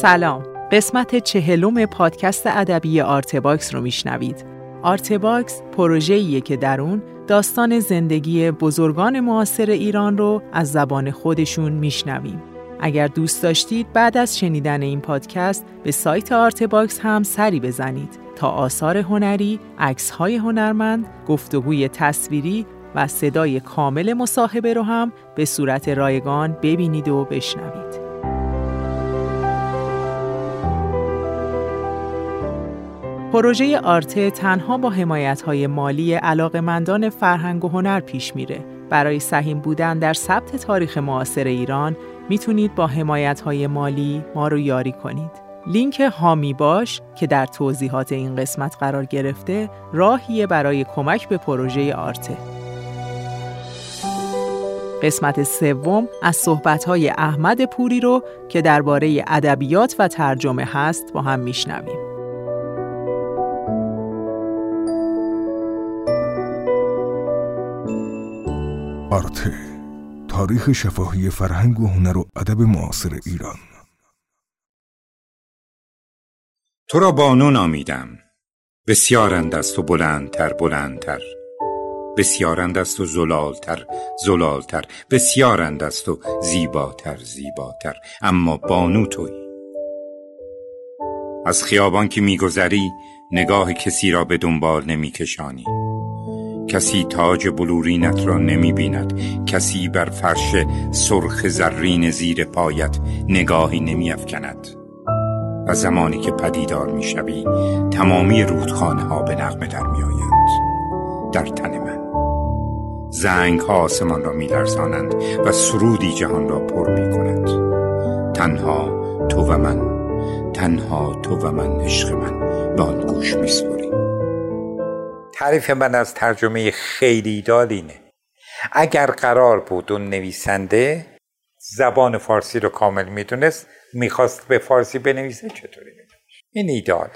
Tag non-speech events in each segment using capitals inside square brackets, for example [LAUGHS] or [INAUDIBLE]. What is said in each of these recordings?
سلام. قسمت چهلم پادکست ادبی آرتباکس رو میشنوید. آرتباکس پروژه‌ایه که در اون داستان زندگی بزرگان معاصر ایران رو از زبان خودشون میشنویم. اگر دوست داشتید بعد از شنیدن این پادکست به سایت آرتباکس هم سری بزنید تا آثار هنری، عکس‌های هنرمند، گفتگوی تصویری و صدای کامل مصاحبه رو هم به صورت رایگان ببینید و بشنوید. پروژه آرته تنها با های مالی علاقمندان فرهنگ و هنر پیش میره. برای سهیم بودن در ثبت تاریخ معاصر ایران می‌تونید با های مالی ما رو یاری کنید. لینک هامی باش که در توضیحات این قسمت قرار گرفته راهیه برای کمک به پروژه آرته. قسمت سوم از صحبت‌های احمد پوری رو که درباره ادبیات و ترجمه هست با هم میشنویم. آرته تاریخ شفاهی فرهنگ و هنر و ادب معاصر ایران. تو را بانو نامیدم. بسیارند است و بلندتر بلندتر. بسیارند است و زلالتر زلالتر. بسیارند است و زیباتر زیباتر. اما بانو توی. از خیابان که میگذری نگاه کسی را به دنبال نمیکشانی. کسی تاج بلورینت را نمی بیند کسی بر فرش سرخ زرین زیر پایت نگاهی نمی افکند و زمانی که پدیدار می شوی تمامی رودخانه ها به نغمه در می آیند در تن من. زنگ ها آسمان را می لرزانند و سرودی جهان را پر می کند تنها تو و من تنها تو و من عشق من به آن گوش می تعریف من از ترجمه خیلی دالینه اگر قرار بود اون نویسنده زبان فارسی رو کامل می‌دونست می‌خواست به فارسی بنویسه چطوری می‌دونست؟ این ایدال.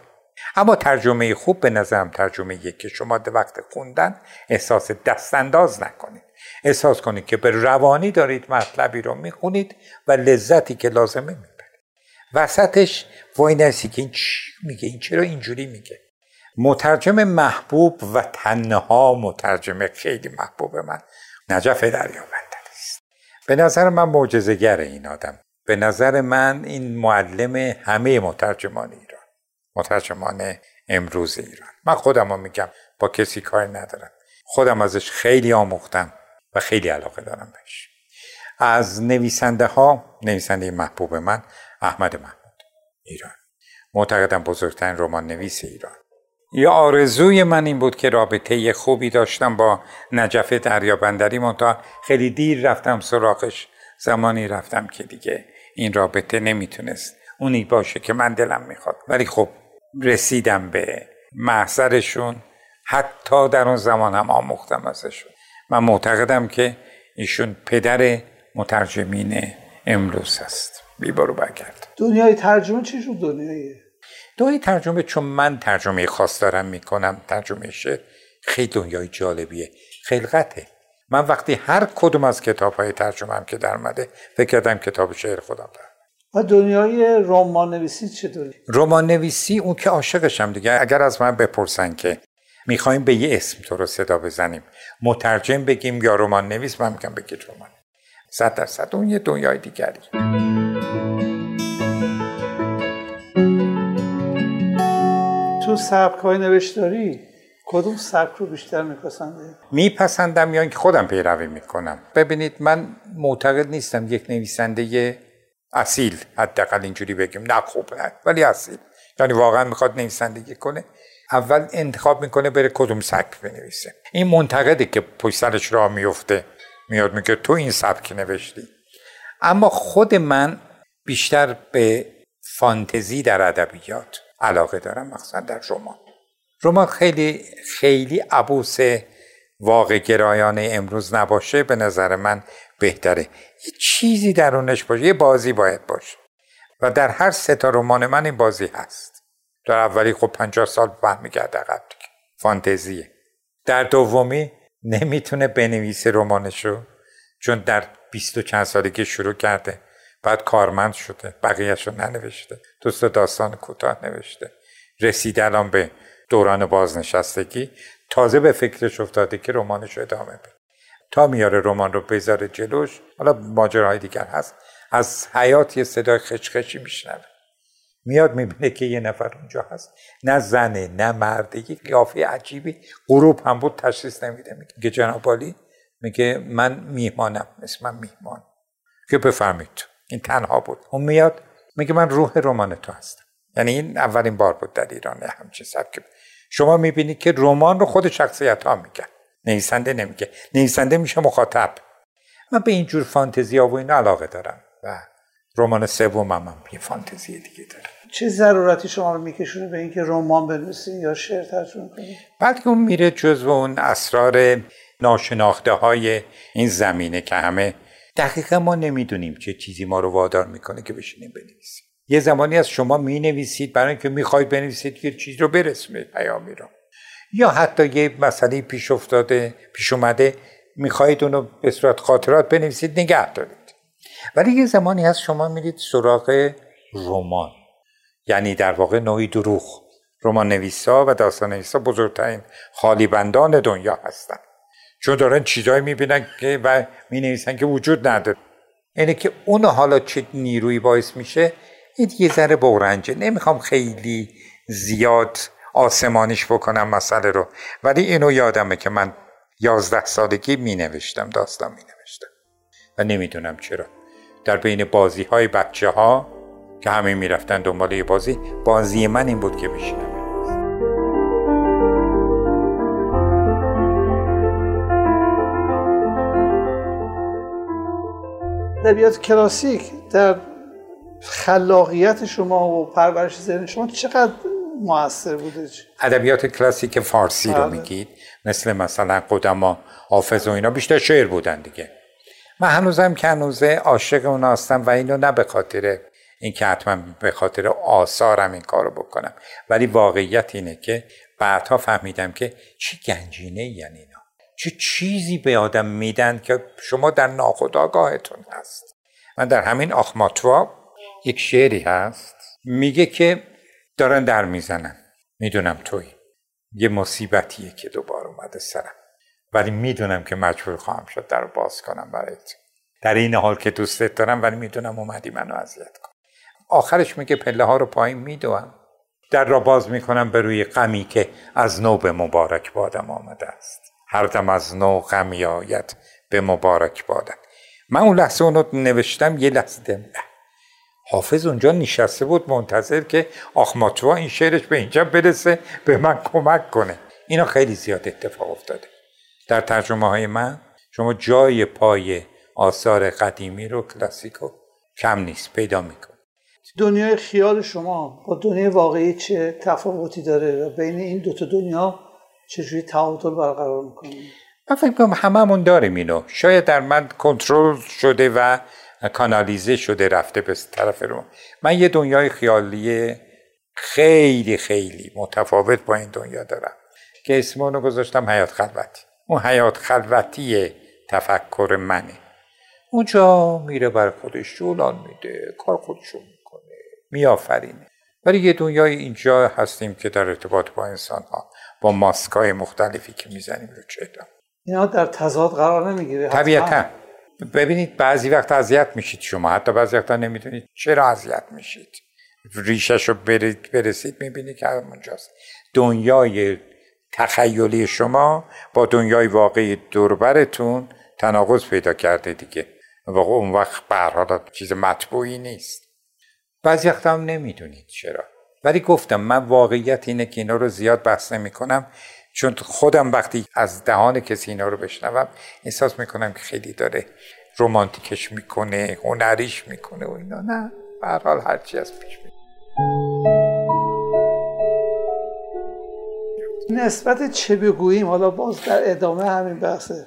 اما ترجمه خوب به نظرم ترجمه که شما در وقت خوندن احساس دستانداز نکنید. احساس کنید که به روانی دارید مطلبی رو می‌خونید و لذتی که لازمه می‌برید. وسطش وای نسی که این چی میگه این چرا اینجوری میگه؟ مترجم محبوب و تنها مترجم خیلی محبوب من نجف دریابندر است. به نظر من معجزه‌گر این آدم. به نظر من این معلم همه مترجمان ایران مترجمان امروز ایران. من خودم رو میگم با کسی کار ندارم. خودم ازش خیلی آموختم و خیلی علاقه دارم بهش. از نویسنده ها نویسنده محبوب من احمد محمود ایران. معتقدم بزرگترین رمان نویس ایران. یا آرزوی من این بود که رابطه خوبی داشتم با نجف دریابندری منتها خیلی دیر رفتم سراغش. زمانی رفتم که دیگه این رابطه نمی‌تونست اونی باشه که من دلم می‌خواد. ولی خب رسیدم به محضرشون. حتی در اون زمان هم آموختم ازشون. من معتقدم که ایشون پدر مترجمین امروز هست. بیبارو برگرد. دنیای ترجمه چی شد؟ دنیای دعای ترجمه چون من ترجمه خاص دارم می‌کنم ترجمه شعر خیلی دنیای جالبیه خلقته من وقتی هر کدوم از کتاب های ترجمه هم که در مده فکر کردم کتاب شعر خودم دارم. و دنیای رمان نویسی چطوری؟ رمان نویسی اون که عاشقشم دیگه. اگر از من بپرسن که می‌خوایم به یه اسم تو رو صدا بزنیم مترجم بگیم یا رمان نویس من میگم بگید رمان صد درصد اون یه دنیای دیگری. تو سبک های نوشتاری؟ کدوم سبک رو بیشتر میپسنده؟ میپسندم یا اینکه خودم پیروی می‌کنم. ببینید من معتقد نیستم یک نویسنده اصیل حداقل اینجوری بگیم. نه خوب نه ولی اصیل. یعنی واقعا می‌خواد نویسندگی کنه. اول انتخاب می‌کنه بره کدوم سبک بنویسه. این منتقده که پشت سرش راه میفته میاد میگه تو این سبک نوشتی. اما خود من بیشتر به فانتزی در ادبیات علاقه دارم مخصوصا در رمان. رمان خیلی خیلی عبوس واقع گرایانه امروز نباشه به نظر من بهتره. یه چیزی درونش باشه یه بازی باید باشه. و در هر سه تا رمان من این بازی هست. در اولی خب پنجاه سال برمیگرده عقب دیگه. فانتزیه. در دومی نمی‌تونه بنویسه رمانشو چون در بیست و چند سالگی شروع کرده. بعد کارمند شده بقیهش رو ننوشته دوست داستان کوتاه نوشته. رسیده الان به دوران بازنشستگی. تازه به فکرش افتاده که رمانش رو ادامه بده. تا میاره رمان رو بذاره جلوش حالا ماجراهای دیگر هست. از حیات یه صدای خشخشی میشنوه. میاد می‌بینه که یه نفر اونجا هست. نه زنه نه مرده یه قیافه عجیبی. غروب هم بود تشخیص نمیده. میگه جناب میگه من میهمانم اسمم میهمان. که بفرمید این تنها بود. اون میاد میگه من روح رمان تو هستم. یعنی این اولین بار بود در ایران همچین سبک شما می‌بینید که رمان رو خود شخصیت ها میگن. نویسنده نمیگه. نویسنده میشه مخاطب. من به این جور فانتزی ها و این علاقه دارم. و رمان سوم هم, هم یه فانتزی دیگه داره. چه ضرورتی شما رو میکشونه به اینکه رمان بنویسین یا شعر ترجمه کنید بعد که اون میره جزو اون اسرار ناشناخته های این زمینه که همه دقیقا ما نمی‌دونیم چه چیزی ما رو وادار می‌کنه که بشینیم بنویسیم. یه زمانی از شما می نویسید برای اینکه می‌خواید بنویسید یه چیز رو برسونید پیامی رو. یا حتی یه مسئله پیش افتاده پیش اومده می‌خواهید اونو به صورت خاطرات بنویسید نگه دارید. ولی یه زمانی هست شما میرید سراغ رمان. یعنی در واقع نوعی دروغ. رمان نویسا و داستان نویسا بزرگترین خالیبندان دنیا هستند چون دارن چیزایی می‌بینن که و می‌نویسن که وجود نداره. یعنی که اون حالا چه نیروی باعث میشه این یه ذره بورنجه. نمی‌خوام خیلی زیاد آسمانیش بکنم مسئله رو. ولی اینو یادمه که من یازده سالگی می نوشتم داستان می نوشتم و نمی‌دونم چرا. در بین بازی های بچه ها که همه می‌رفتن دنبال یه بازی بازی من این بود که بشینم. ادبیات کلاسیک در خلاقیت شما و پرورش ذهن شما چقدر موثر بوده؟ ادبیات کلاسیک فارسی رو بله. میگید. مثل مثلا قدما حافظ و اینا بیشتر شعر بودن دیگه. من هنوزم که هنوزه عاشق اون هستم و اینو نه به خاطر اینکه حتما به خاطر آثارم این کارو بکنم ولی واقعیت اینه که بعدها فهمیدم که چه گنجینه یعنی اینا. چه چیزی به آدم میدن که شما در ناخودآگاهتون هست؟ من در همین آخماتوا یک شعری هست. میگه که دارن در می‌زنن. می‌دونم توی. یه مصیبتیه که دوباره اومده سرم. ولی می‌دونم که مجبور خواهم شد در باز کنم برایت در این حال که دوستت دارم ولی می‌دونم اومدی منو اذیت کن. آخرش میگه پله ها رو پایین میدوم. در را باز می‌کنم به روی غمی که از نو به مبارک بادم آمده است. هر دم از نو غمی آید به مبارک بادم من اون لحظه اونو نوشتم یه لحظه حافظ اونجا نشسته بود منتظر که آخماتوا این شعرش به اینجا برسه به من کمک کنه. اینا خیلی زیاد اتفاق افتاده. در ترجمه های من شما جای پای آثار قدیمی رو کلاسیکو کم نیست پیدا میکن دنیای خیال شما با دنیای واقعی چه تفاوتی داره؟ بین این دوتا دنیا چجوری تعادل برقرار می‌کنه من فکر کنم هممون داریم اینو. شاید در من کنترل شده و کانالیزه شده رفته به طرف رو. من یه دنیای خیالی خیلی خیلی متفاوت با این دنیا دارم که اسم اونو گذاشتم حیات خلوتی. اون حیات خلوتی تفکر منه. اونجا میره بر خودش جولان میده کار خودشو می‌کنه میآفرینه. ولی یه دنیای اینجا هستیم که در ارتباط با انسان ها با ماسکای مختلفی که می‌زنیم رو چهره. اینا در تضاد قرار نمی‌گیره طبیعتا. ببینید بعضی وقت اذیت میشید شما. حتی بعضی وقتا نمی‌دونید چرا اذیت میشید. ریشش رو برسید می‌بینید که همونجاست دنیای تخیلی شما با دنیای واقعی دوربرتون تناقض پیدا کرده دیگه. واقع اون وقت به چیز مطبوعی نیست. بعضی وقت هم نمی‌دونید چرا. ولی گفتم من واقعیت اینه که اینا رو زیاد بحث نمی کنم چون خودم وقتی از دهان کسی اینا رو بشنوم احساس می‌کنم که خیلی داره رومانتیکش می‌کنه هنریش می‌کنه و اینا. نه برحال هرچی از پیش می نسبت چه بگوییم حالا باز در ادامه همین بحثه.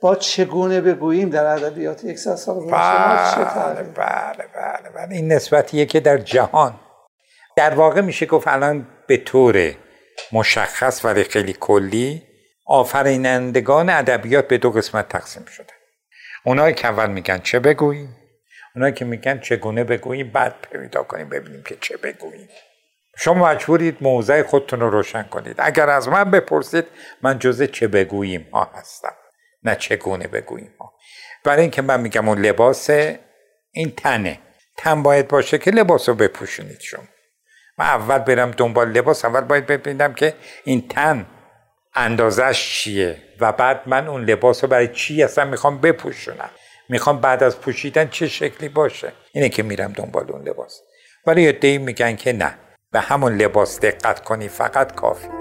با چگونه بگوییم در ادبیات یک سال بله بله بله بله. این نسبتیه که در جهان. در واقع میشه گفت الان به طور مشخص ولی خیلی کلی آفرینندگان ادبیات به دو قسمت تقسیم شده اونایی که اول میگن چه بگوییم اونا که میگن چگونه بگوییم بعد پیدا کنیم ببینیم که چه بگوییم. شما مجبورید موضع خودتون رو روشن کنید. اگر از من بپرسید من جزء چه بگوییم ها هستم نه چگونه بگوییم ها. برای اینکه من میگم اون لباس این تنه. تن باید باشه که لباس رو بپوشونید شما. من اول برم دنبال لباس اول باید ببینم که این تن اندازش چیه و بعد من اون لباس رو برای چی اصلا می‌خوام بپوشونم؟ می‌خوام بعد از پوشیدن چه شکلی باشه؟ اینه که میرم دنبال اون لباس. ولی یه میگن که نه. به همون لباس دقت کنی فقط کافی.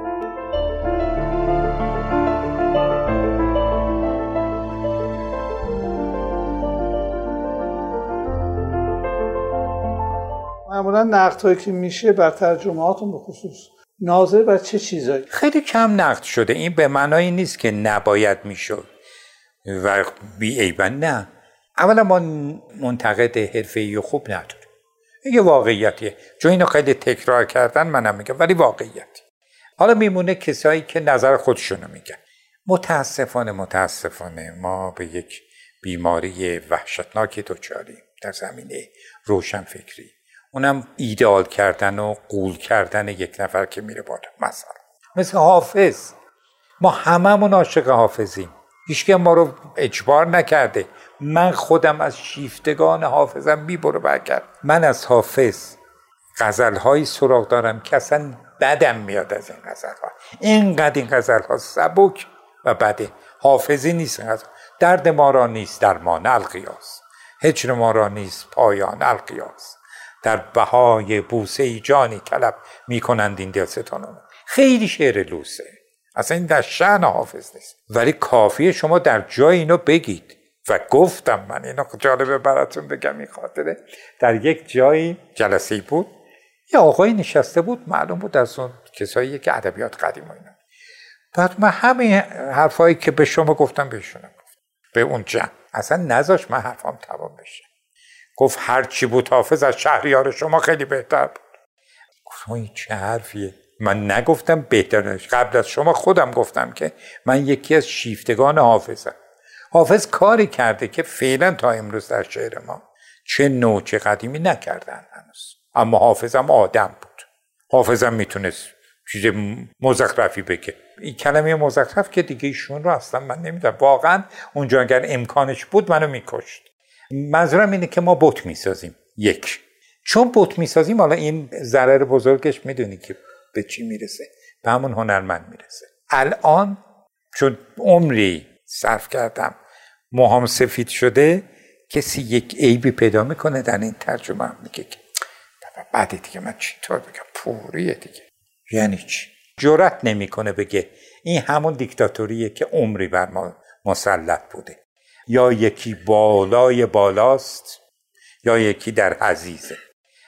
معمولا نقد هایی که میشه بر ترجمهاتون به خصوص ناظر بر چه چیزایی؟ خیلی کم نقد شده. این به معنای نیست که نباید می‌شد. و بی نه. اولا ما منتقد حرفه‌ای و خوب نداریم. یه واقعیتیه. چون اینو خیلی تکرار کردن منم میگم ولی واقعیتی حالا میمونه کسایی که نظر خودشونو میگن. متاسفانه متاسفانه ما به یک بیماری وحشتناکی دچاریم. در زمینه روشنفکری. اونم ایدئال کردن و قول کردن یک نفر که میره بالا. مثلا. مثل حافظ. ما هممون عاشق حافظیم. هیچکی ما رو اجبار نکرده. من خودم از شیفتگان حافظم می‌بره برگرد. من از حافظ غزلهایی سراغ دارم که اصلا بدم میاد از این غزلها. اینقدر این غزلها سبک و بده. حافظی نیست درد ما را نیست. درمان القیاس. هجر ما را نیست. پایان القیاس. در بهای بوسه جانی طلب می‌کنند این دلستانان خیلی شعر لوسه. اصلا این در شعن حافظ نیست. ولی کافیه شما در جای اینو بگید. و گفتم من اینو جالبه براتون بگم این خاطره. در یک جایی جلسه بود. یه آقای نشسته بود معلوم بود از اون کسایی که ادبیات قدیم و اینا. بعد من همین حرفایی که به شما گفتم بهشونم گفت به اون جمع. اصلا نذاش من حرفام تمام بشه. گفت هر چی بود حافظ از شهریار شما خیلی بهتر بود. گفتم این چه حرفیه. من نگفتم بهترش قبل از شما خودم گفتم که من یکی از شیفتگان حافظم. حافظ کاری کرده که فعلا تا امروز در شعر ما چه نوع چه قدیمی نکردن هنوز. اما حافظم آدم بود. حافظم می‌تونست چیز مزخرفی بگه. این کلمه مزخرف که دیگه ایشون رو اصلا من نمی‌دونم. واقعا اونجا اگر امکانش بود منو میکشت. منظورم اینه که ما بت می‌سازیم. یک. چون بت می‌سازیم حالا این ضرر بزرگش می‌دونی که به چی می‌رسه. به همون هنرمند می‌رسه. الان چون عمری صرف کردم موهام سفید شده کسی یک عیبی پیدا می‌کنه در این ترجمه هم میگه که بعد دیگه من چطور بگم؟ پوریه دیگه. یعنی چی؟ جرأت نمی‌کنه بگه این همون دیکتاتوریه که عمری بر ما مسلط بوده. یا یکی بالای بالاست یا یکی در حزیزه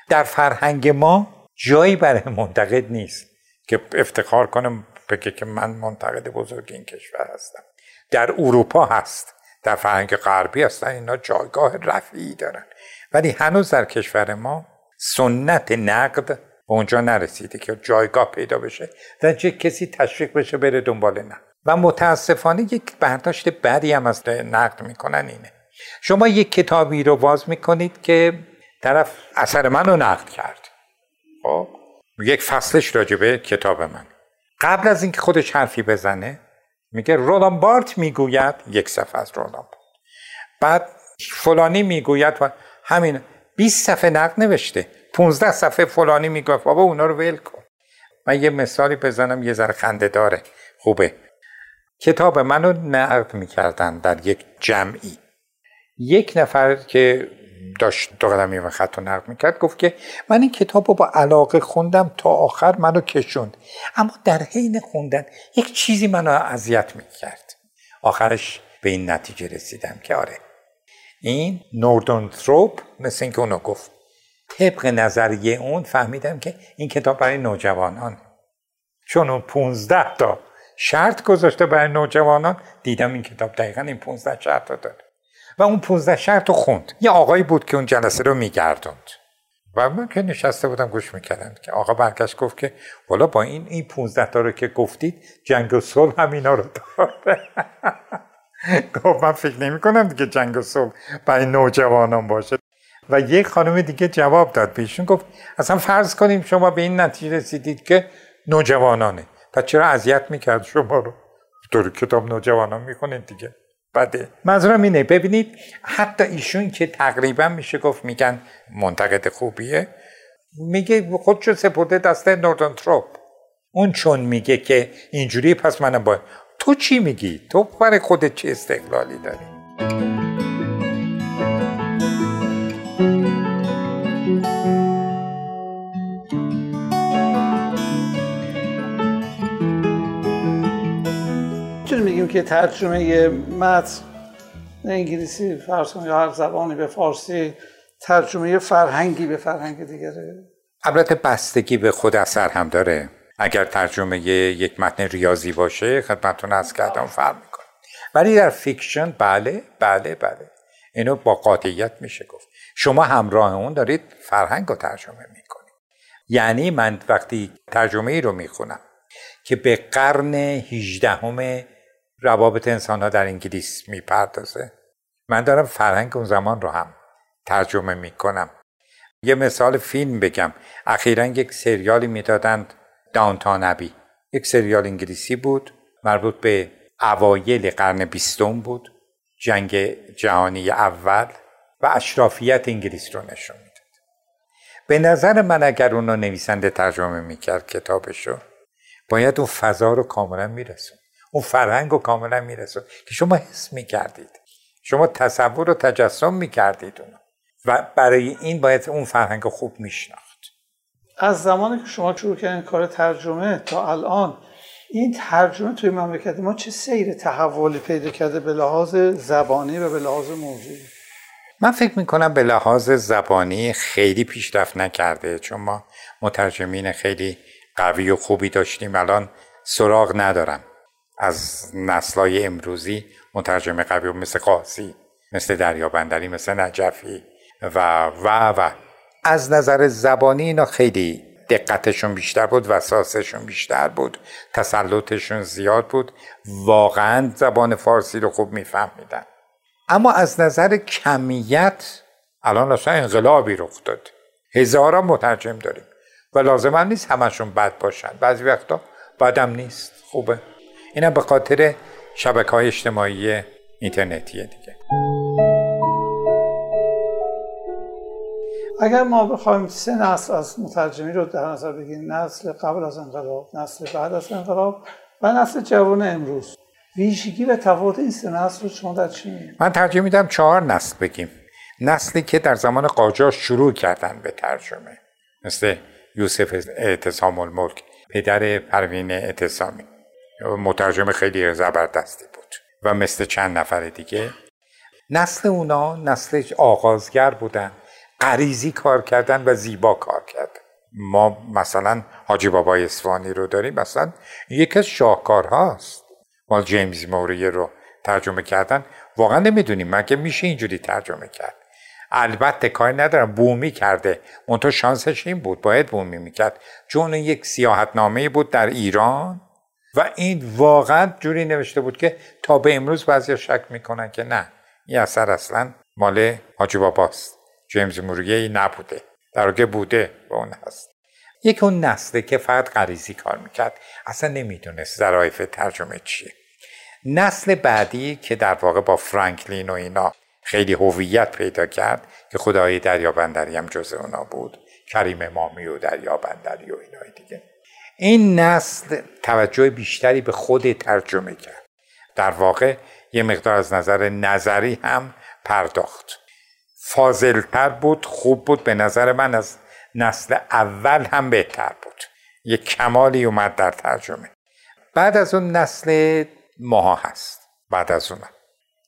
در فرهنگ ما جایی برای منتقد نیست که افتخار کنم بگه که من منتقد بزرگ این کشور هستم. در اروپا هست در فرهنگ غربی هستن اینا جایگاه رفیعی دارن. ولی هنوز در کشور ما سنت نقد به اونجا نرسیده که جایگاه پیدا بشه در چه کسی تشویق بشه بره دنبال نقد. و متاسفانه یک برداشت بدی هم از نقد می‌کنن اینه. شما یک کتابی رو باز می‌کنید که طرف اثر من رو نقد کرد. خب؟ یک فصلش راجبه کتاب من. قبل از اینکه خودش حرفی بزنه میگه رولان بارت می‌گوید یک صفحه از رولان بعد فلانی می‌گوید و همین 20 صفحه نقد نوشته. 15 صفحه فلانی می‌گفت بابا اونا رو ول کن. من یه مثالی بزنم یه ذره خنده داره. خوبه. کتاب منو نقد می‌کردن در یک جمعی. یک نفر که داشت دو قدم و خط رو نقد می‌کرد گفت که من این کتاب رو با علاقه خوندم تا آخر منو کشوند. اما در حین خوندن یک چیزی منو اذیت می‌کرد. آخرش به این نتیجه رسیدم که آره این نوردون تروپ مثل اینکه اونو گفت. طبق نظریه اون فهمیدم که این کتاب برای نوجوانان. چون اون 15 تا شرط گذاشته برای نوجوانان؟ دیدم این کتاب دقیقا این 15 شرط رو داره و اون 15 شرط رو خوند. یه آقایی بود که اون جلسه رو میگردوند. و من که نشسته بودم گوش می‌کردم که آقا برگشت گفت که والا با این این 15 تا رو که گفتید جنگ و صلح هم اینا رو داره. [LAUGHS] گفت من فکر نمی کنم دیگه جنگ و صلح برای نوجوانان باشه. و یک خانم دیگه جواب داد بهشون. گفت اصلا فرض کنیم شما به این نتیجه رسیدید که نوجوانانه. پس چرا اذیت می‌کرد شما رو دور کتاب نوجوانان می‌خونید دیگه بده منظورم اینه ببینید حتی ایشون که تقریبا میشه گفت میگن منتقد خوبیه میگه خودشو سپرده دست نوردن تروپ اون چون میگه که اینجوری پس من با تو چی میگی؟ تو برای خودت چه استقلالی داری؟ که ترجمه متن انگلیسی فرض یا هر زبانی به فارسی ترجمه فرهنگی به فرهنگ دیگره. البته بستگی به خود اثر هم داره. اگر ترجمه یک متن ریاضی باشه خدمتتون عرض کردم فرق می‌کنه. ولی در fiction بله بله بله. اینو با قاطعیت میشه گفت. شما همراه اون دارید فرهنگ رو ترجمه می‌کنید. یعنی من وقتی ترجمه ای رو می‌خونم که به قرن 18 همه روابط انسان ها در انگلیس می‌پردازه. من دارم فرهنگ اون زمان رو هم ترجمه می‌کنم. یه مثال فیلم بگم. اخیرا یک سریالی می‌دادند داونتان ابی یک سریال انگلیسی بود مربوط به اوایل قرن بیستم بود. جنگ جهانی اول و اشرافیت انگلیس رو نشون می‌داد. به نظر من اگر اون رو نویسنده ترجمه می‌کرد کتابشو باید اون فضا رو کاملا میرسون اون فرهنگ رو کاملا میرسون. که شما حس می‌کردید. شما تصور و تجسم می‌کردید اونو. و برای این باید اون فرهنگ خوب میشناخت. از زمانی که شما شروع کردین کار ترجمه تا الان این ترجمه توی مملکت ما چه سیر تحولی پیدا کرده به لحاظ زبانی و به لحاظ موضوعی؟ من فکر می‌کنم به لحاظ زبانی خیلی پیشرفت نکرده چون ما مترجمین خیلی قوی و خوبی داشتیم. الان سراغ ندارم. از نسلای امروزی مترجم قوی مثل قاسی مثل دریابندری مثل نجفی و و و. از نظر زبانی اینا خیلی دقتشون بیشتر بود وساسشون بیشتر بود تسلطشون زیاد بود. واقعا زبان فارسی رو خوب میفهمیدن. اما از نظر کمیت الان اصلا انقلابی رخ داد. هزاران مترجم داریم و لازم نیست همشون بد باشن. بعضی وقتا بدم نیست. خوبه. اینم به خاطر شبکه های اجتماعی اینترنتیه دیگه. اگر ما بخوایم سه نسل از مترجمی رو در نظر بگیریم نسل قبل از انقلاب نسل بعد از انقلاب و نسل جوان امروز ویژگی و تفاوت این سه نسل رو شما در چی من ترجیح میدم چهار نسل بگیم. نسلی که در زمان قاجار شروع کردن به ترجمه مثل یوسف اعتصام الملک پدر پروین اعتصامی. مترجم خیلی زبردستی بود. و مثل چند نفر دیگه. نسل اونا نسل آغازگر بودن. غریزی کار کردن و زیبا کار کردن. ما مثلا حاجی بابای اسفانی رو داریم مثلا یکی از شاهکارهاست. مال جیمز موریه رو ترجمه کردن. واقعا نمی‌دونیم مگه میشه اینجوری ترجمه کرد؟ البته کاری ندارم. بومی کرده. منتها شانسش این بود. باید بومی می‌کرد. چون یک سیاحت نامه بود در ایران. و این واقعا جوری نوشته بود که تا به امروز بعضی شک می‌کنن که نه این اثر اصلا مال حاجی باباست. جیمز موریه نبوده در بوده و اون هست. یک اون نسله که فقط غریزی کار می‌کرد اصلا نمی‌دونست ظرایف ترجمه چیه. نسل بعدی که در واقع با فرانکلین و اینا خیلی هویت پیدا کرد که خدای دریابندری هم جز اونا بود کریم امامی و دریابندری و اینای دیگه. این نسل توجه بیشتری به خود ترجمه کرد. در واقع یه مقدار از نظر نظری هم پرداخت. فاضلتر بود خوب بود به نظر من از نسل اول هم بهتر بود. یه کمالی اومد در ترجمه. بعد از اون نسل ماها هست. بعد از اون.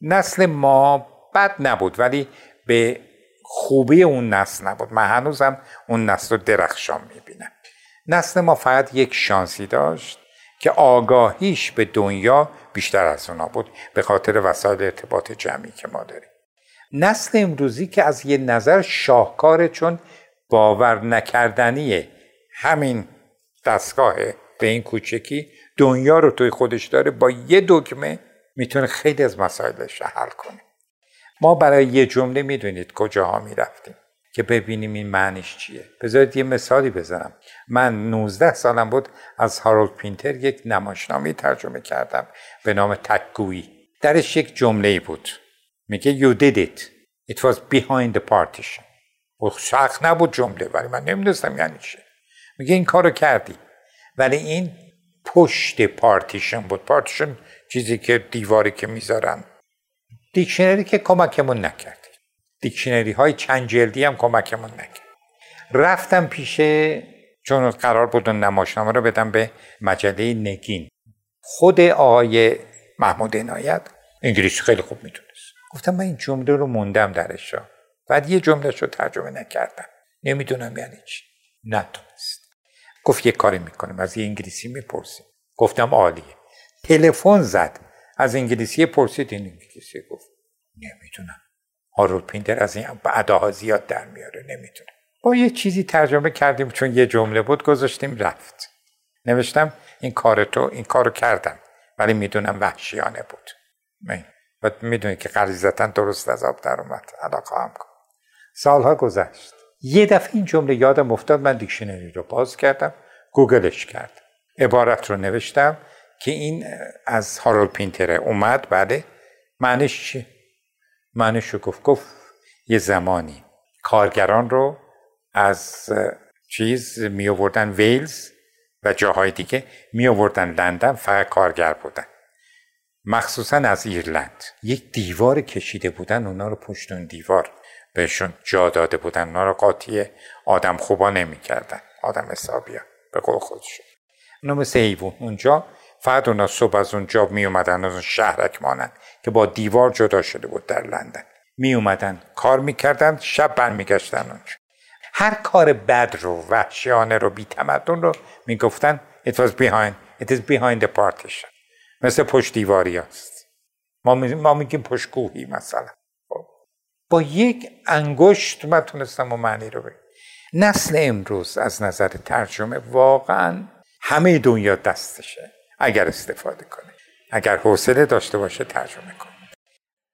نسل ما بد نبود ولی به خوبی اون نسل نبود. من هنوزم اون نسل رو درخشان می‌بینم. نسل ما فقط یک شانسی داشت که آگاهیش به دنیا بیشتر از اونا بود به خاطر وسایل ارتباط جمعی که ما داریم. نسل امروزی که از یه نظر شاهکاره چون باور نکردنیه همین دستگاه به این کوچکی دنیا رو توی خودش داره با یه دکمه می‌تونه خیلی از مسائلش حل کنه. ما برای یه جمله می‌دونید کجاها می‌رفتیم. که ببینیم این معنیش چیه. بذارید یه مثالی بزنم. من 19 سالم بود از هارولد پینتر یک نمایشنامه ترجمه کردم به نام تکگویی. درش یک جمله بود. میگه you did it. It was behind the partition. سخت نبود جمله ولی من نمی‌دونستم یعنی چیه میگه این کارو کردی. ولی این پشت پارتیشن بود. پارتیشن چیزی که دیواری که می‌ذارن. دیکشنری که کمکمون نکرد. دیکشنری های چند جلدی هم کمکمون نکرد. رفتم پیش چون قرار بود نمایشنامه رو بدم به مجله نگین. خود آقای محمود عنایت انگلیسی خیلی خوب می‌تونست گفتم من این جمله رو موندم درش بعد یه جمله رو ترجمه نکردم. نمی‌دونم یعنی چی. نتونست. گفت یه کاری می‌کنیم از یه انگلیسی می‌پرسیم. گفتم عالیه. تلفن زد. از انگلیسی پرسید این انگلیسی. گفت نمی‌دونم. هارولد پینتر از این اداها زیاد در میاره نمی‌تونه با یه چیزی ترجمه کردیم چون یه جمله بود گذاشتیم رفت. نوشتم این کار تو این کارو کردم ولی می‌دونم وحشیانه بود. و می‌دونی که غریزتا درست از آب در اومد. علاقه هم کن سالها گذشت. یه دفعه این جمله یادم افتاد من دیکشنری رو باز کردم گوگلش کرد. عبارت رو نوشتم که این از هارول پینتره اومد بله. معنیش چی؟ معنیش رو گفت یه زمانی. کارگران رو از چیز می آوردن ویلز و جاهای دیگه می آوردن لندن فقط کارگر بودن. مخصوصا از ایرلند. یک دیوار کشیده بودن اونا رو پشت اون دیوار بهشون جا داده بودن. اونا رو قاطی آدم خوبا نمی‌کردن. آدم حسابیا به قول خودشون. اونا مثل ایوون. اونجا اونا صبح از اونجا می اومدن از اون شهرک مانند که با دیوار جدا شده بود در لندن. می اومدن کار می‌کردن شب برمیگشتن اونجا. هر کار بد رو وحشیانه رو بی تمدن رو می‌گفتن it was behind it is behind the partition. مثل پشت دیواری است ما, ما میگیم پشت کوهی مثلا. خب. با یک انگشت من تونستم و معنی رو بگم. نسل امروز از نظر ترجمه واقعا همه دنیا دستشه. اگر استفاده کنه اگر حوصله داشته باشه ترجمه کنه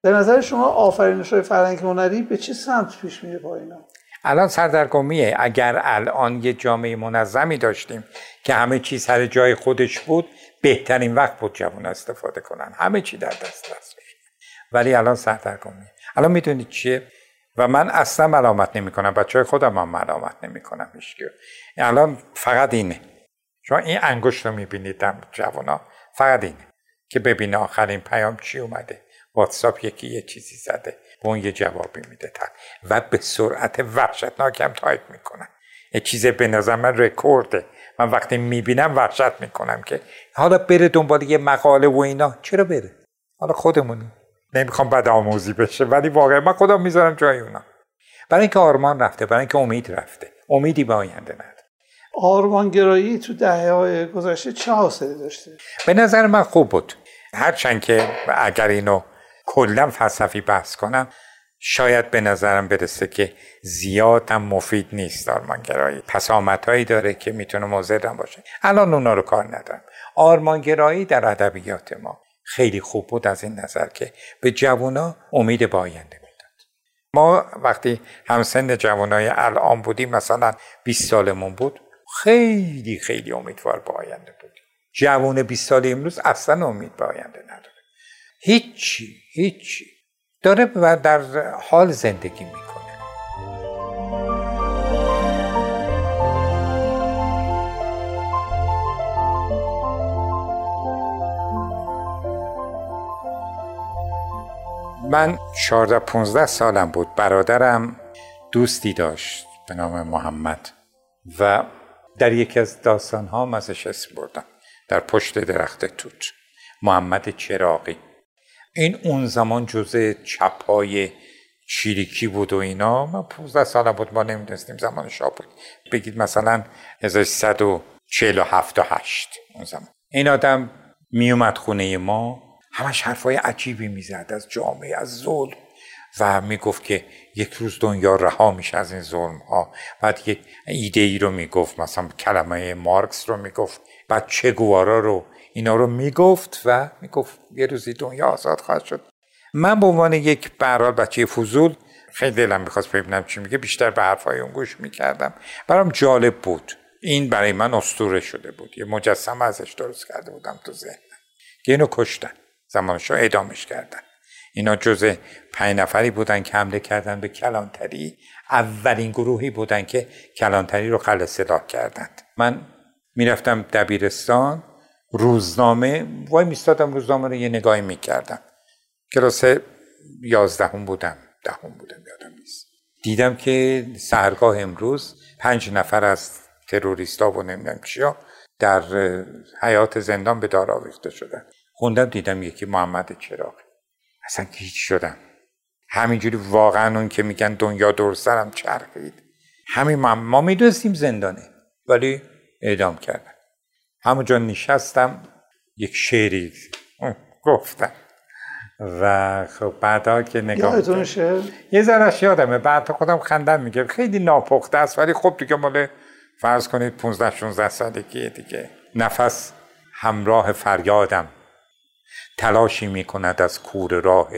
به نظر شما آفرینش های فرهنگ هنری به چه سمت پیش میره با اینا؟ الان سردرگمیه. اگر الان یه جامعه منظمی داشتیم که همه چیز سر جای خودش بود بهترین وقت بود جوان استفاده کنن. همه چی در دست دست ولی الان سردرگمیه. الان می‌دونید چیه؟ و من اصلا ملامت نمی کنم بچه های خودم هم ملامت نمی کنم الان فقط اینه. شما این انگشت رو می‌بینید جوانا فقط اینه که ببینه آخرین پیام چی اومده. واتساپ یکی یه چیزی زده. به اون یه جوابی میده و به سرعت وحشتناک هم تایپ می‌کنن یه چیز به نظر من رکورده. من وقتی می‌بینم وحشت می‌کنم که حالا بره دنبال یه مقاله و اینا. چرا بره؟ حالا خودمونی. نمی‌خوام بد آموزی بشه ولی واقعا من خودم می‌ذارم جای اونا. برای اینکه آرمان رفته برای اینکه امید رفته. امیدی به آینده نداره. آرمانگرایی تو دهه های گذشته چه حاصلی داشته؟ به نظر من خوب بود. هرچند که اگر اینو کلا فلسفی بحث کنم شاید به نظرم برسه که زیاد هم مفید نیست آرمانگرایی. پسامت داره که می‌تونه مضر باشه. الان اونا رو کار ندارم. آرمانگرایی در ادبیات ما خیلی خوب بود از این نظر که به جوونا امید با آینده می‌داد. ما وقتی همسن جوانای الان بودیم مثلا 20 سالمون بود خیلی خیلی امیدوار به آینده بود. جوان 20 سال امروز اصلا امید به آینده نداره. هیچی هیچی. داره و در حال زندگی می‌کنه. من 14 15 سالم بود. برادرم دوستی داشت به نام محمد و در یکی از داستان ها ازش اسم بردم در پشت درخت توت. محمد چراقی این اون زمان جزء چپ های چیریکی بود و اینا. من 15 سالم بود ما نمی‌دونستیم زمان شاه بود. بگید مثلا 1147 و 8 اون زمان. این آدم میومد خونه ما همش حرفای عجیبی می‌زد از جامعه از ظلم. و می‌گفت که یک روز دنیا رها میشه از این ظلم ها بعد یک ایده ای رو می‌گفت مثلا کلمه مارکس رو می‌گفت. بعد چه گوارا رو اینا رو می‌گفت و می‌گفت یه روزی دنیا آزاد خواهد شد. من به عنوان یک برال بچه فضول خیلی دلم می‌خواست ببینم چی میگه بیشتر به حرفای اون گوش می‌کردم. برام جالب بود. این برای من استوره شده بود. یه مجسمه ازش درست کرده بودم تو ذهنم. که اینو کشتن. زمانش اعدامش کردن. اینا جز پنج نفری بودن که حمله کردن به کلانتری. اولین گروهی بودن که کلانتری رو خل سلاح کردند. من می‌رفتم دبیرستان روزنامه وای میستادم روزنامه رو یه نگاهی می‌کردم. کلاس یازدهم بودم دهم بودم یادم نیست. دیدم که سهرگاه امروز پنج نفر از تروریستا و نمی‌دونم چیا در حیات زندان به دار آویخته شدن. خوندم دیدم یکی محمد چراغ اصلا هیچ شدم. همینجوری واقعا اون که میگن دنیا دور سرم چرخید. همین ما, ما می‌دونستیم زندانه ولی اعدام کردن. همونجا نشستم یک شعری گفتم. و خب بعدا که نگاه یه ذرهش یادمه. بعد خودم خندم میگه خیلی ناپخته است ولی خب دیگه مال فرض کنید 15 16 سالگی دیگه. نفس همراه فریادم. تلاشی می کند از کور راه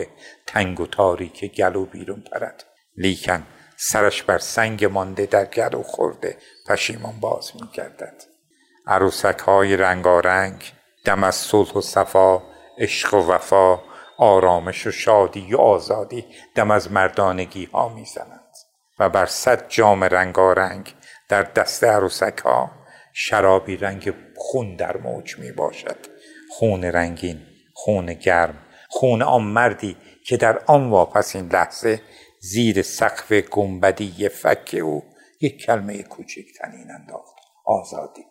تنگ و تاریک گلو بیرون پرد. لیکن سرش بر سنگ مانده در گلو خورده پشیمان باز می گردد عروسک های رنگارنگ دم از صلح و صفا عشق و وفا آرامش و شادی و آزادی دم از مردانگی ها می زنند و بر صد جام رنگارنگ در دست عروسک ها شرابی رنگ خون در موج می باشد خون رنگین خون گرم. خون آن مردی که در آن واپسین لحظه زیر سقف گنبدی فک او یک کلمه کوچک تنین انداخت. آزادی.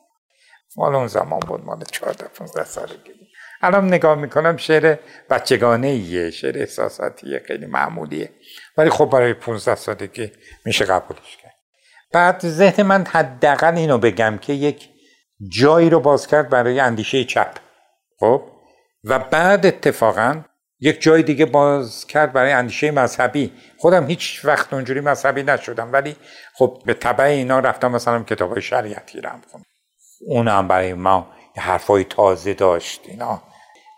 مال اون زمان بود مال 14 15 سالگی بود. الان نگاه می‌کنم شعر بچگانه ایه شعر احساساتیه خیلی معمولیه. ولی خب برای 15 سالگی میشه قبولش کرد. بعد ذهن من حداقل اینو بگم که یک جایی رو باز کرد برای اندیشه چپ. خب؟ و بعد اتفاقا یک جای دیگه باز کرد برای اندیشه مذهبی. خودم هیچ وقت اونجوری مذهبی نشدم ولی خب به طبع اینا رفتم مثلا کتاب شریعتی اون هم برای ما حرفای تازه داشت اینا.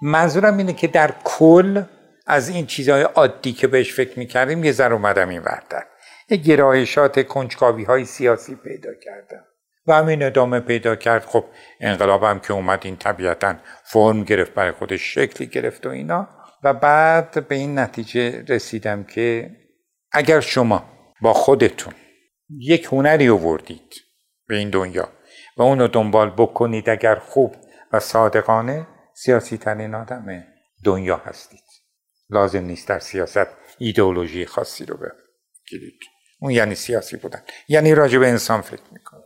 منظورم اینه که در کل از این چیزهای عادی که بهش فکر می‌کردیم یه ذر اومدم این وردن یه گرایشات کنجکاوی های سیاسی پیدا کردم. و همین ادامه پیدا کرد. خب انقلاب هم که اومد این طبیعتا فرم گرفت برای خودش شکلی گرفت و اینا. و بعد به این نتیجه رسیدم که اگر شما با خودتون یک هنری آوردید به این دنیا و اون رو دنبال بکنید اگر خوب و صادقانه سیاسی ترین آدم دنیا هستید. لازم نیست در سیاست ایدئولوژی خاصی رو بگیرید. اون یعنی سیاسی بودن. یعنی راجع به انسان فکر می‌کنید.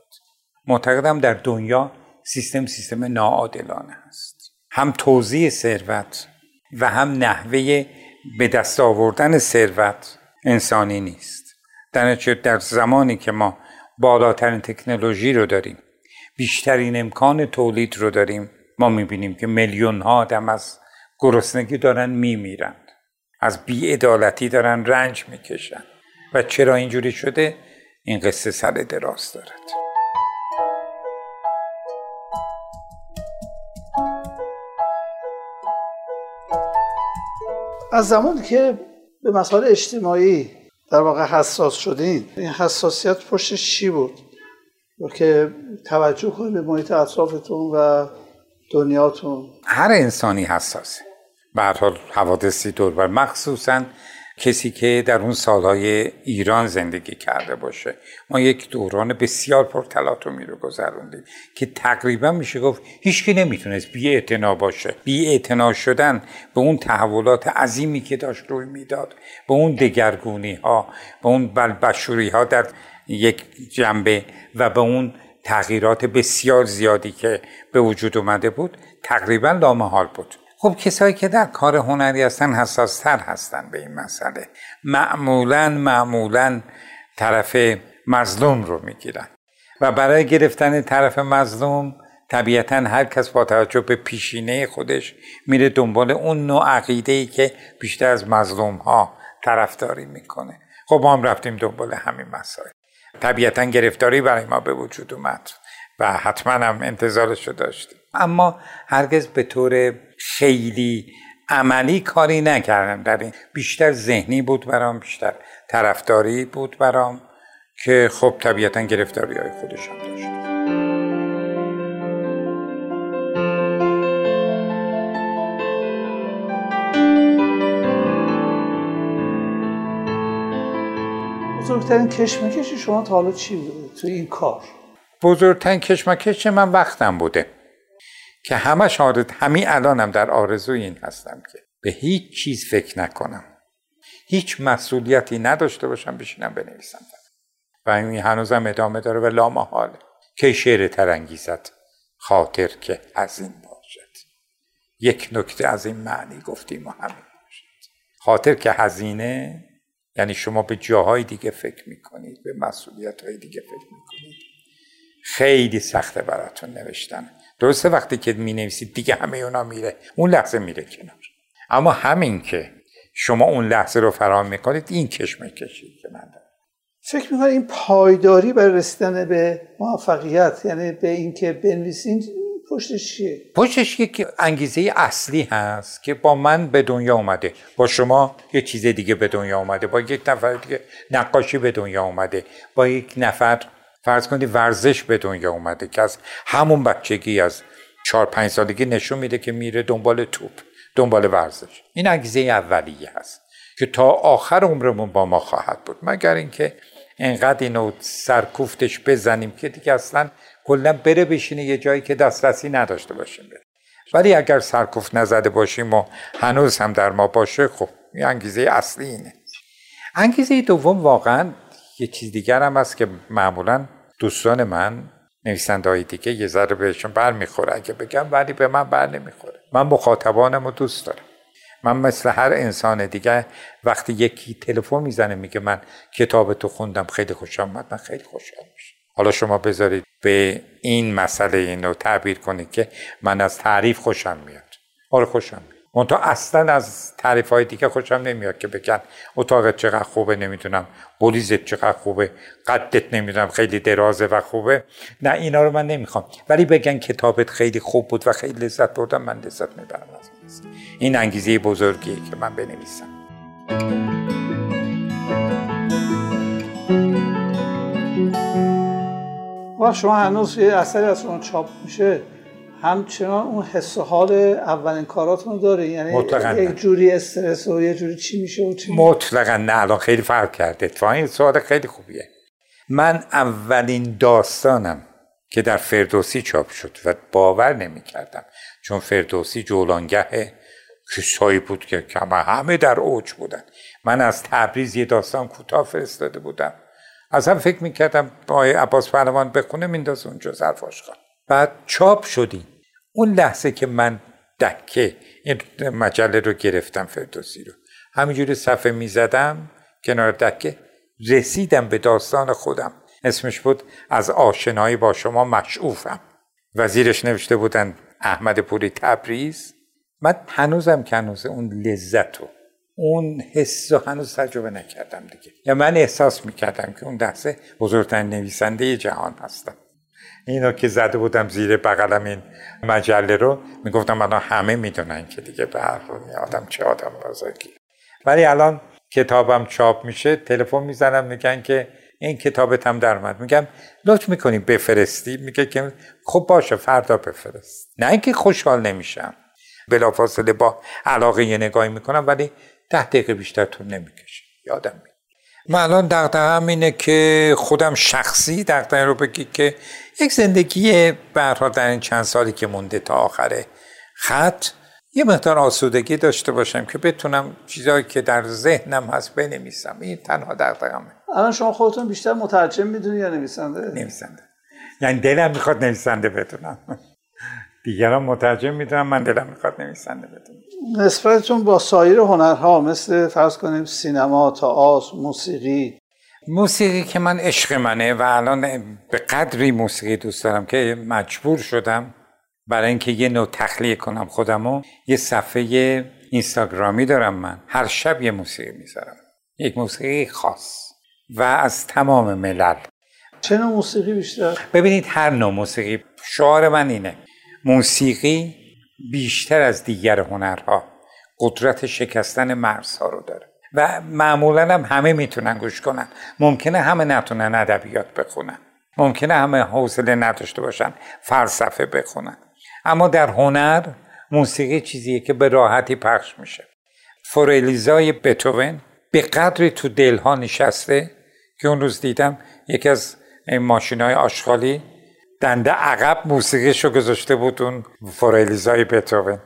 معتقدم در دنیا سیستم سیستم ناعادلانه است. هم توزیع ثروت و هم نحوه به دست آوردن ثروت انسانی نیست. در در زمانی که ما بالاترین تکنولوژی رو داریم بیشترین امکان تولید رو داریم ما می‌بینیم که میلیون ها آدم از گرسنگی دارن میمیرند از بیعدالتی دارن رنج می‌کشن. و چرا اینجوری شده؟ این قصه سر دراز دارد. از زمانی که به مسائل اجتماعی در واقع حساس شدین این حساسیت پشتش چی بود؟ که توجه کنید به محیط اطرافتون و دنیاتون. هر انسانی حساسه. به حال حوادثی دور بر. مخصوصا کسی که در اون سالهای ایران زندگی کرده باشه. ما یک دوران بسیار پرتلاطمی رو گذروندیم که تقریبا میشه گفت هیچکی نمی‌تونست بی باشه. بی شدن به اون تحولات عظیمی که داشت روی می‌داد به اون دگرگونی ها به اون بلبشوری ها در یک جنبه و به اون تغییرات بسیار زیادی که به وجود اومده بود تقریبا لامحال بود. خب کسایی که در کار هنری هستن حساستر هستن به این مسئله. معمولا معمولا طرف مظلوم رو می‌گیرن. و برای گرفتن طرف مظلوم طبیعتا هر کس با توجه به پیشینه خودش میره دنبال اون نوع عقیده ای که بیشتر از مظلوم ها طرفداری می‌کنه. خب ما هم رفتیم دنبال همین مسائل. طبیعتا گرفتاری برای ما به وجود اومد و حتما هم انتظارش رو داشتیم. اما هرگز به طور خیلی عملی کاری نکردم. در این بیشتر ذهنی بود برام بیشتر طرفداری بود برام که خب طبیعتا گرفتاری های خودشان داشت. بزرگترین کشمکش شما تا حالا چی بوده تو این کار؟ بزرگترین کشمکش من وقتم بوده. که همش آرد همین الانم در آرزوی این هستم که به هیچ چیز فکر نکنم. هیچ مسئولیتی نداشته باشم بشینم بنویسم. و این هنوزم ادامه داره و لامحاله که شعر ترنگیزت خاطر که از این باشد. یک نکته از این معنی گفتیم و همین باشد. خاطر که هزینه یعنی شما به جاهای دیگه فکر می‌کنید به مسئولیت های دیگه فکر می‌کنید. خیلی سخته براتون نوشتن. درسته وقتی که می نویسید دیگه همه اونا میره. اون لحظه میره کنار. اما همین که شما اون لحظه رو فرام می‌کنید این کشمه کشید که من دارم. فکر می‌کنم این پایداری برای رسیدن به موفقیت یعنی به اینکه بنویسین پشتش چیه؟ پشتش یک انگیزه اصلی هست که با من به دنیا اومده. با شما یه چیز دیگه به دنیا اومده. با یک نفر دیگه نقاشی به دنیا اومده. با یک نفر فرض کنید ورزش به دنیا اومده که از همون بچگی از چهار پنج سالگی نشون میده که میره دنبال توپ دنبال ورزش. این انگیزه اولیه هست که تا آخر عمرمون با ما خواهد بود. مگر اینکه انقدر اینو سرکوفتش بزنیم که دیگه اصلا کلا بره بشینه یه جایی که دسترسی نداشته باشیم بره. ولی اگر سرکوفت نزده باشیم و هنوز هم در ما باشه خب این انگیزه اصلی اینه. انگیزه دوم واقعا یه چیز دیگر هم هست که معمولا دوستان من نویسنده های دیگه یه ذره بهشون بر می‌خوره اگه بگم ولی به من بر نمی‌خوره. من مخاطبانم رو دوست دارم. من مثل هر انسان دیگه وقتی یکی تلفن می‌زنه میگه من کتاب تو خوندم خیلی خوشم آمد من خیلی خوشحال میشم. حالا شما بذارید به این مسئله اینو تعبیر کنید که من از تعریف خوشم میاد. آره خوشم میاد. منتها اصلا از تعریف های دیگه خوشم نمیاد که بگن اتاقت چقدر خوبه نمی‌تونم بولیزت چقدر خوبه. قدت نمی‌دونم. خیلی درازه و خوبه. نه اینا رو من نمی‌خوام. ولی بگن کتابت خیلی خوب بود و خیلی لذت بردم من لذت می‌برم از این انگیزه بزرگیه که من بنویسم. و شما هنوز یه اثری از شما چاپ میشه؟ همچنان اون حس و حال اولین کاراتون داره یعنی مطلقا یک جوری استرس و یه جوری چی میشه و چی مطلقا نه. الان خیلی فرق کرده. اتفاقا این سوال خیلی خوبیه. من اولین داستانم که در فردوسی چاپ شد و باور نمی کردم چون فردوسی جولانگه کسایی بود که همه در اوج بودن. من از تبریز یه داستان کوتاه فرستاده بودم. از هم فکر می‌کردم با عباس پهلوان بخونه مینداز اونجا ظرفاش خان بعد چاپ شدیم اون لحظه که من دکه این مجله رو گرفتم فردوسی رو. همینجوری صفحه می‌زدم کنار دکه رسیدم به داستان خودم. اسمش بود از آشنایی با شما مشعوفم. وزیرش نوشته بودن احمد پوری تبریز. من هنوزم که هنوز اون لذت رو اون حس رو هنوز تجربه نکردم دیگه. یا من احساس می‌کردم که اون لحظه بزرگترین نویسنده جهان هستم. اینو که زده بودم زیر بغلم این مجله رو می‌گفتم الان همه می‌دونن که دیگه به هر آدم چه آدم بزرگی ولی الان کتابم چاپ میشه تلفن می‌زنم میگن که این کتابت هم در اومد. میگم لطف می‌کنی بفرستی؟ میگه که خب باشه فردا بفرست. نه اینکه خوشحال نمیشم. بلافاصله با علاقه یه نگاهی می‌کنم ولی ده دقیقه بیشتر طول نمی‌کشه. یادم میاد. من الان دقدقم اینه که خودم شخصی دقدقه رو بگی که یک زندگی برها در این چند سالی که مونده تا آخر خط یه مقدار آسودگی داشته باشم که بتونم چیزهایی که در ذهنم هست بنویسم. این تنها دقدقمه الان شما خودتون بیشتر مترجم می‌دونی یا نویسنده؟ نویسنده. یعنی دلم می‌خواد نویسنده بدونم. دیگران مترجم می‌دونم من دلم می‌خواد نویسنده بدونم. نسبتتون با سایر هنرها مثل فرض کنیم سینما، تئاتر، موسیقی موسیقی که من عشق منه و الان به قدری موسیقی دوست دارم که مجبور شدم برای اینکه یه نوع تخلیه کنم خودمو یه صفحه اینستاگرامی دارم من. هر شب یه موسیقی می‌ذارم. یک موسیقی خاص و از تمام ملل. چه نوع موسیقی بیشتر؟ ببینید هر نوع موسیقی. شعار من اینه. موسیقی بیشتر از دیگر هنرها قدرت شکستن مرزها رو داره. و معمولا هم همه می‌تونن گوش کنن. ممکنه همه نتونن ادبیات بخونن. ممکنه همه حوصله نداشته باشن فلسفه بخونن. اما در هنر موسیقی چیزیه که به راحتی پخش میشه. فوریلیزای بتوون به قدری تو دلها نشسته که اون روز دیدم یکی از ماشین های آشغالی دنده عقب موسیقیش رو گذاشته بود اون فوریلیزای بتوون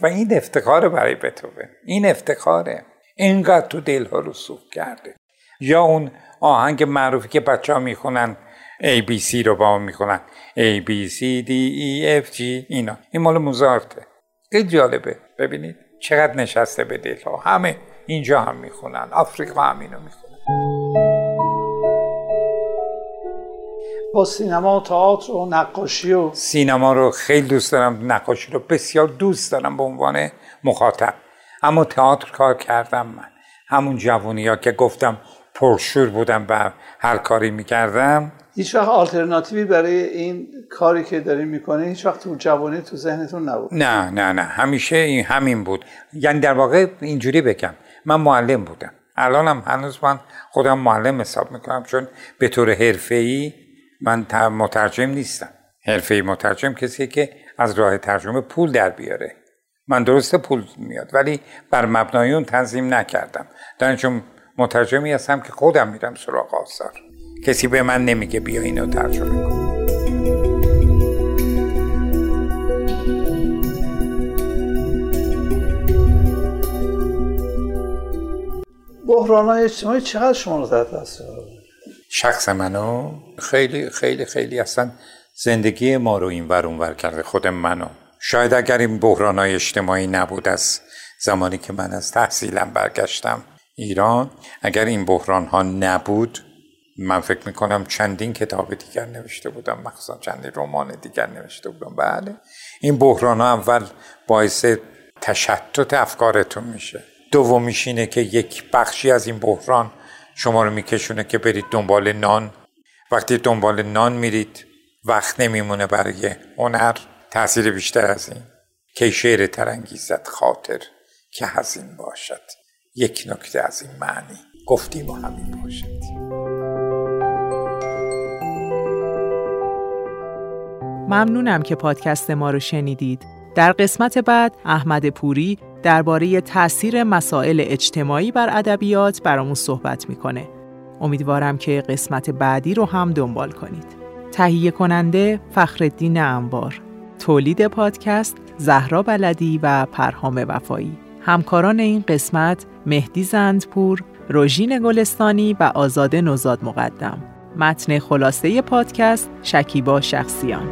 و این افتخاره برای بتوون این افتخاره. اینقدر تو دلها رو سوخ کرده. یا اون آهنگ معروفی که بچه ها می‌خونن ABC رو با هم می‌خونن. A B C D E F G اینا. این مال موزارته. خیلی جالبه. ببینید چقدر نشسته به دلها. همه اینجا هم می‌خونن. آفریقا هم اینو می‌خونن. با سینما و تئاتر و نقاشی و سینما رو خیلی دوست دارم. نقاشی رو بسیار دوست دارم به عنوان مخاطب. اما تئاتر کار کردم من. همون جوونی ها که گفتم پرشور بودم و هر کاری می‌کردم. هیچ وقت آلترناتیوی برای این کاری که داری می‌کنه هیچ وقت تو جوانی تو ذهنتون نبود. نه نه نه. همیشه این همین بود. یعنی در واقع اینجوری بگم. من معلم بودم. الانم هنوز من خودم معلم حساب می‌کنم چون به طور حرفه‌ای من مترجم نیستم. حرفه‌ای مترجم کسی که از راه ترجمه پول در بیاره. من درسته پول میاد ولی بر مبنای اون تنظیم نکردم. در چون مترجمی هستم که خودم میرم سراغ آثار. کسی به من نمیگه بیا اینو ترجمه کن. بحران های اجتماعی چقدر شما رو در دست شخص منو خیلی خیلی خیلی اصلا زندگی ما رو این ور ور کرده خود منو. شاید اگر این بحران های اجتماعی نبود از زمانی که من از تحصیلم برگشتم ایران اگر این بحران ها نبود من فکر می‌کنم چندین کتاب دیگر نوشته بودم مخصوصا چندین رمان دیگر نوشته بودم. بله این بحران ها اول باعث تشتت افکارتون میشه. دومیش اینه که یک بخشی از این بحران شما رو میکشونه که برید دنبال نان. وقتی دنبال نان میرید وقت نمیمونه برای هنر. تاثیر بیشتر از این که شعر ترنگیزت خاطر که هزین باشد یک نکته از این معنی گفتیم و همین باشد ممنونم که پادکست ما رو شنیدید. در قسمت بعد احمد پوری درباره تاثیر مسائل اجتماعی بر ادبیات برامون صحبت می‌کنه. امیدوارم که قسمت بعدی رو هم دنبال کنید. تهیه کننده فخردین انبار تولید پادکست زهرا بلدی و پرهام وفایی. همکاران این قسمت مهدی زندپور، روژین گلستانی و آزاده نوزاد مقدم. متن خلاصه پادکست شکیبا شخصیان.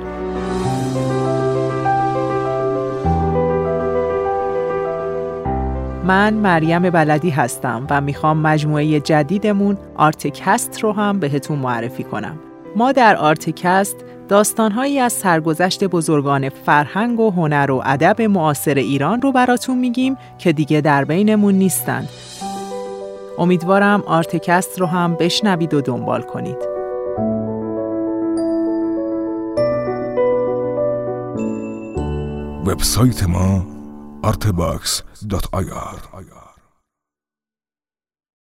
من مریم بلدی هستم و می‌خوام مجموعه جدیدمون آرتکست رو هم بهتون معرفی کنم. ما در آرتکست داستانهایی از سرگذشت بزرگان فرهنگ و هنر و ادب معاصر ایران رو براتون میگیم که دیگه در بینمون نیستند. امیدوارم آرتکست رو هم بشنوید و دنبال کنید. وبسایت ما artbox.ir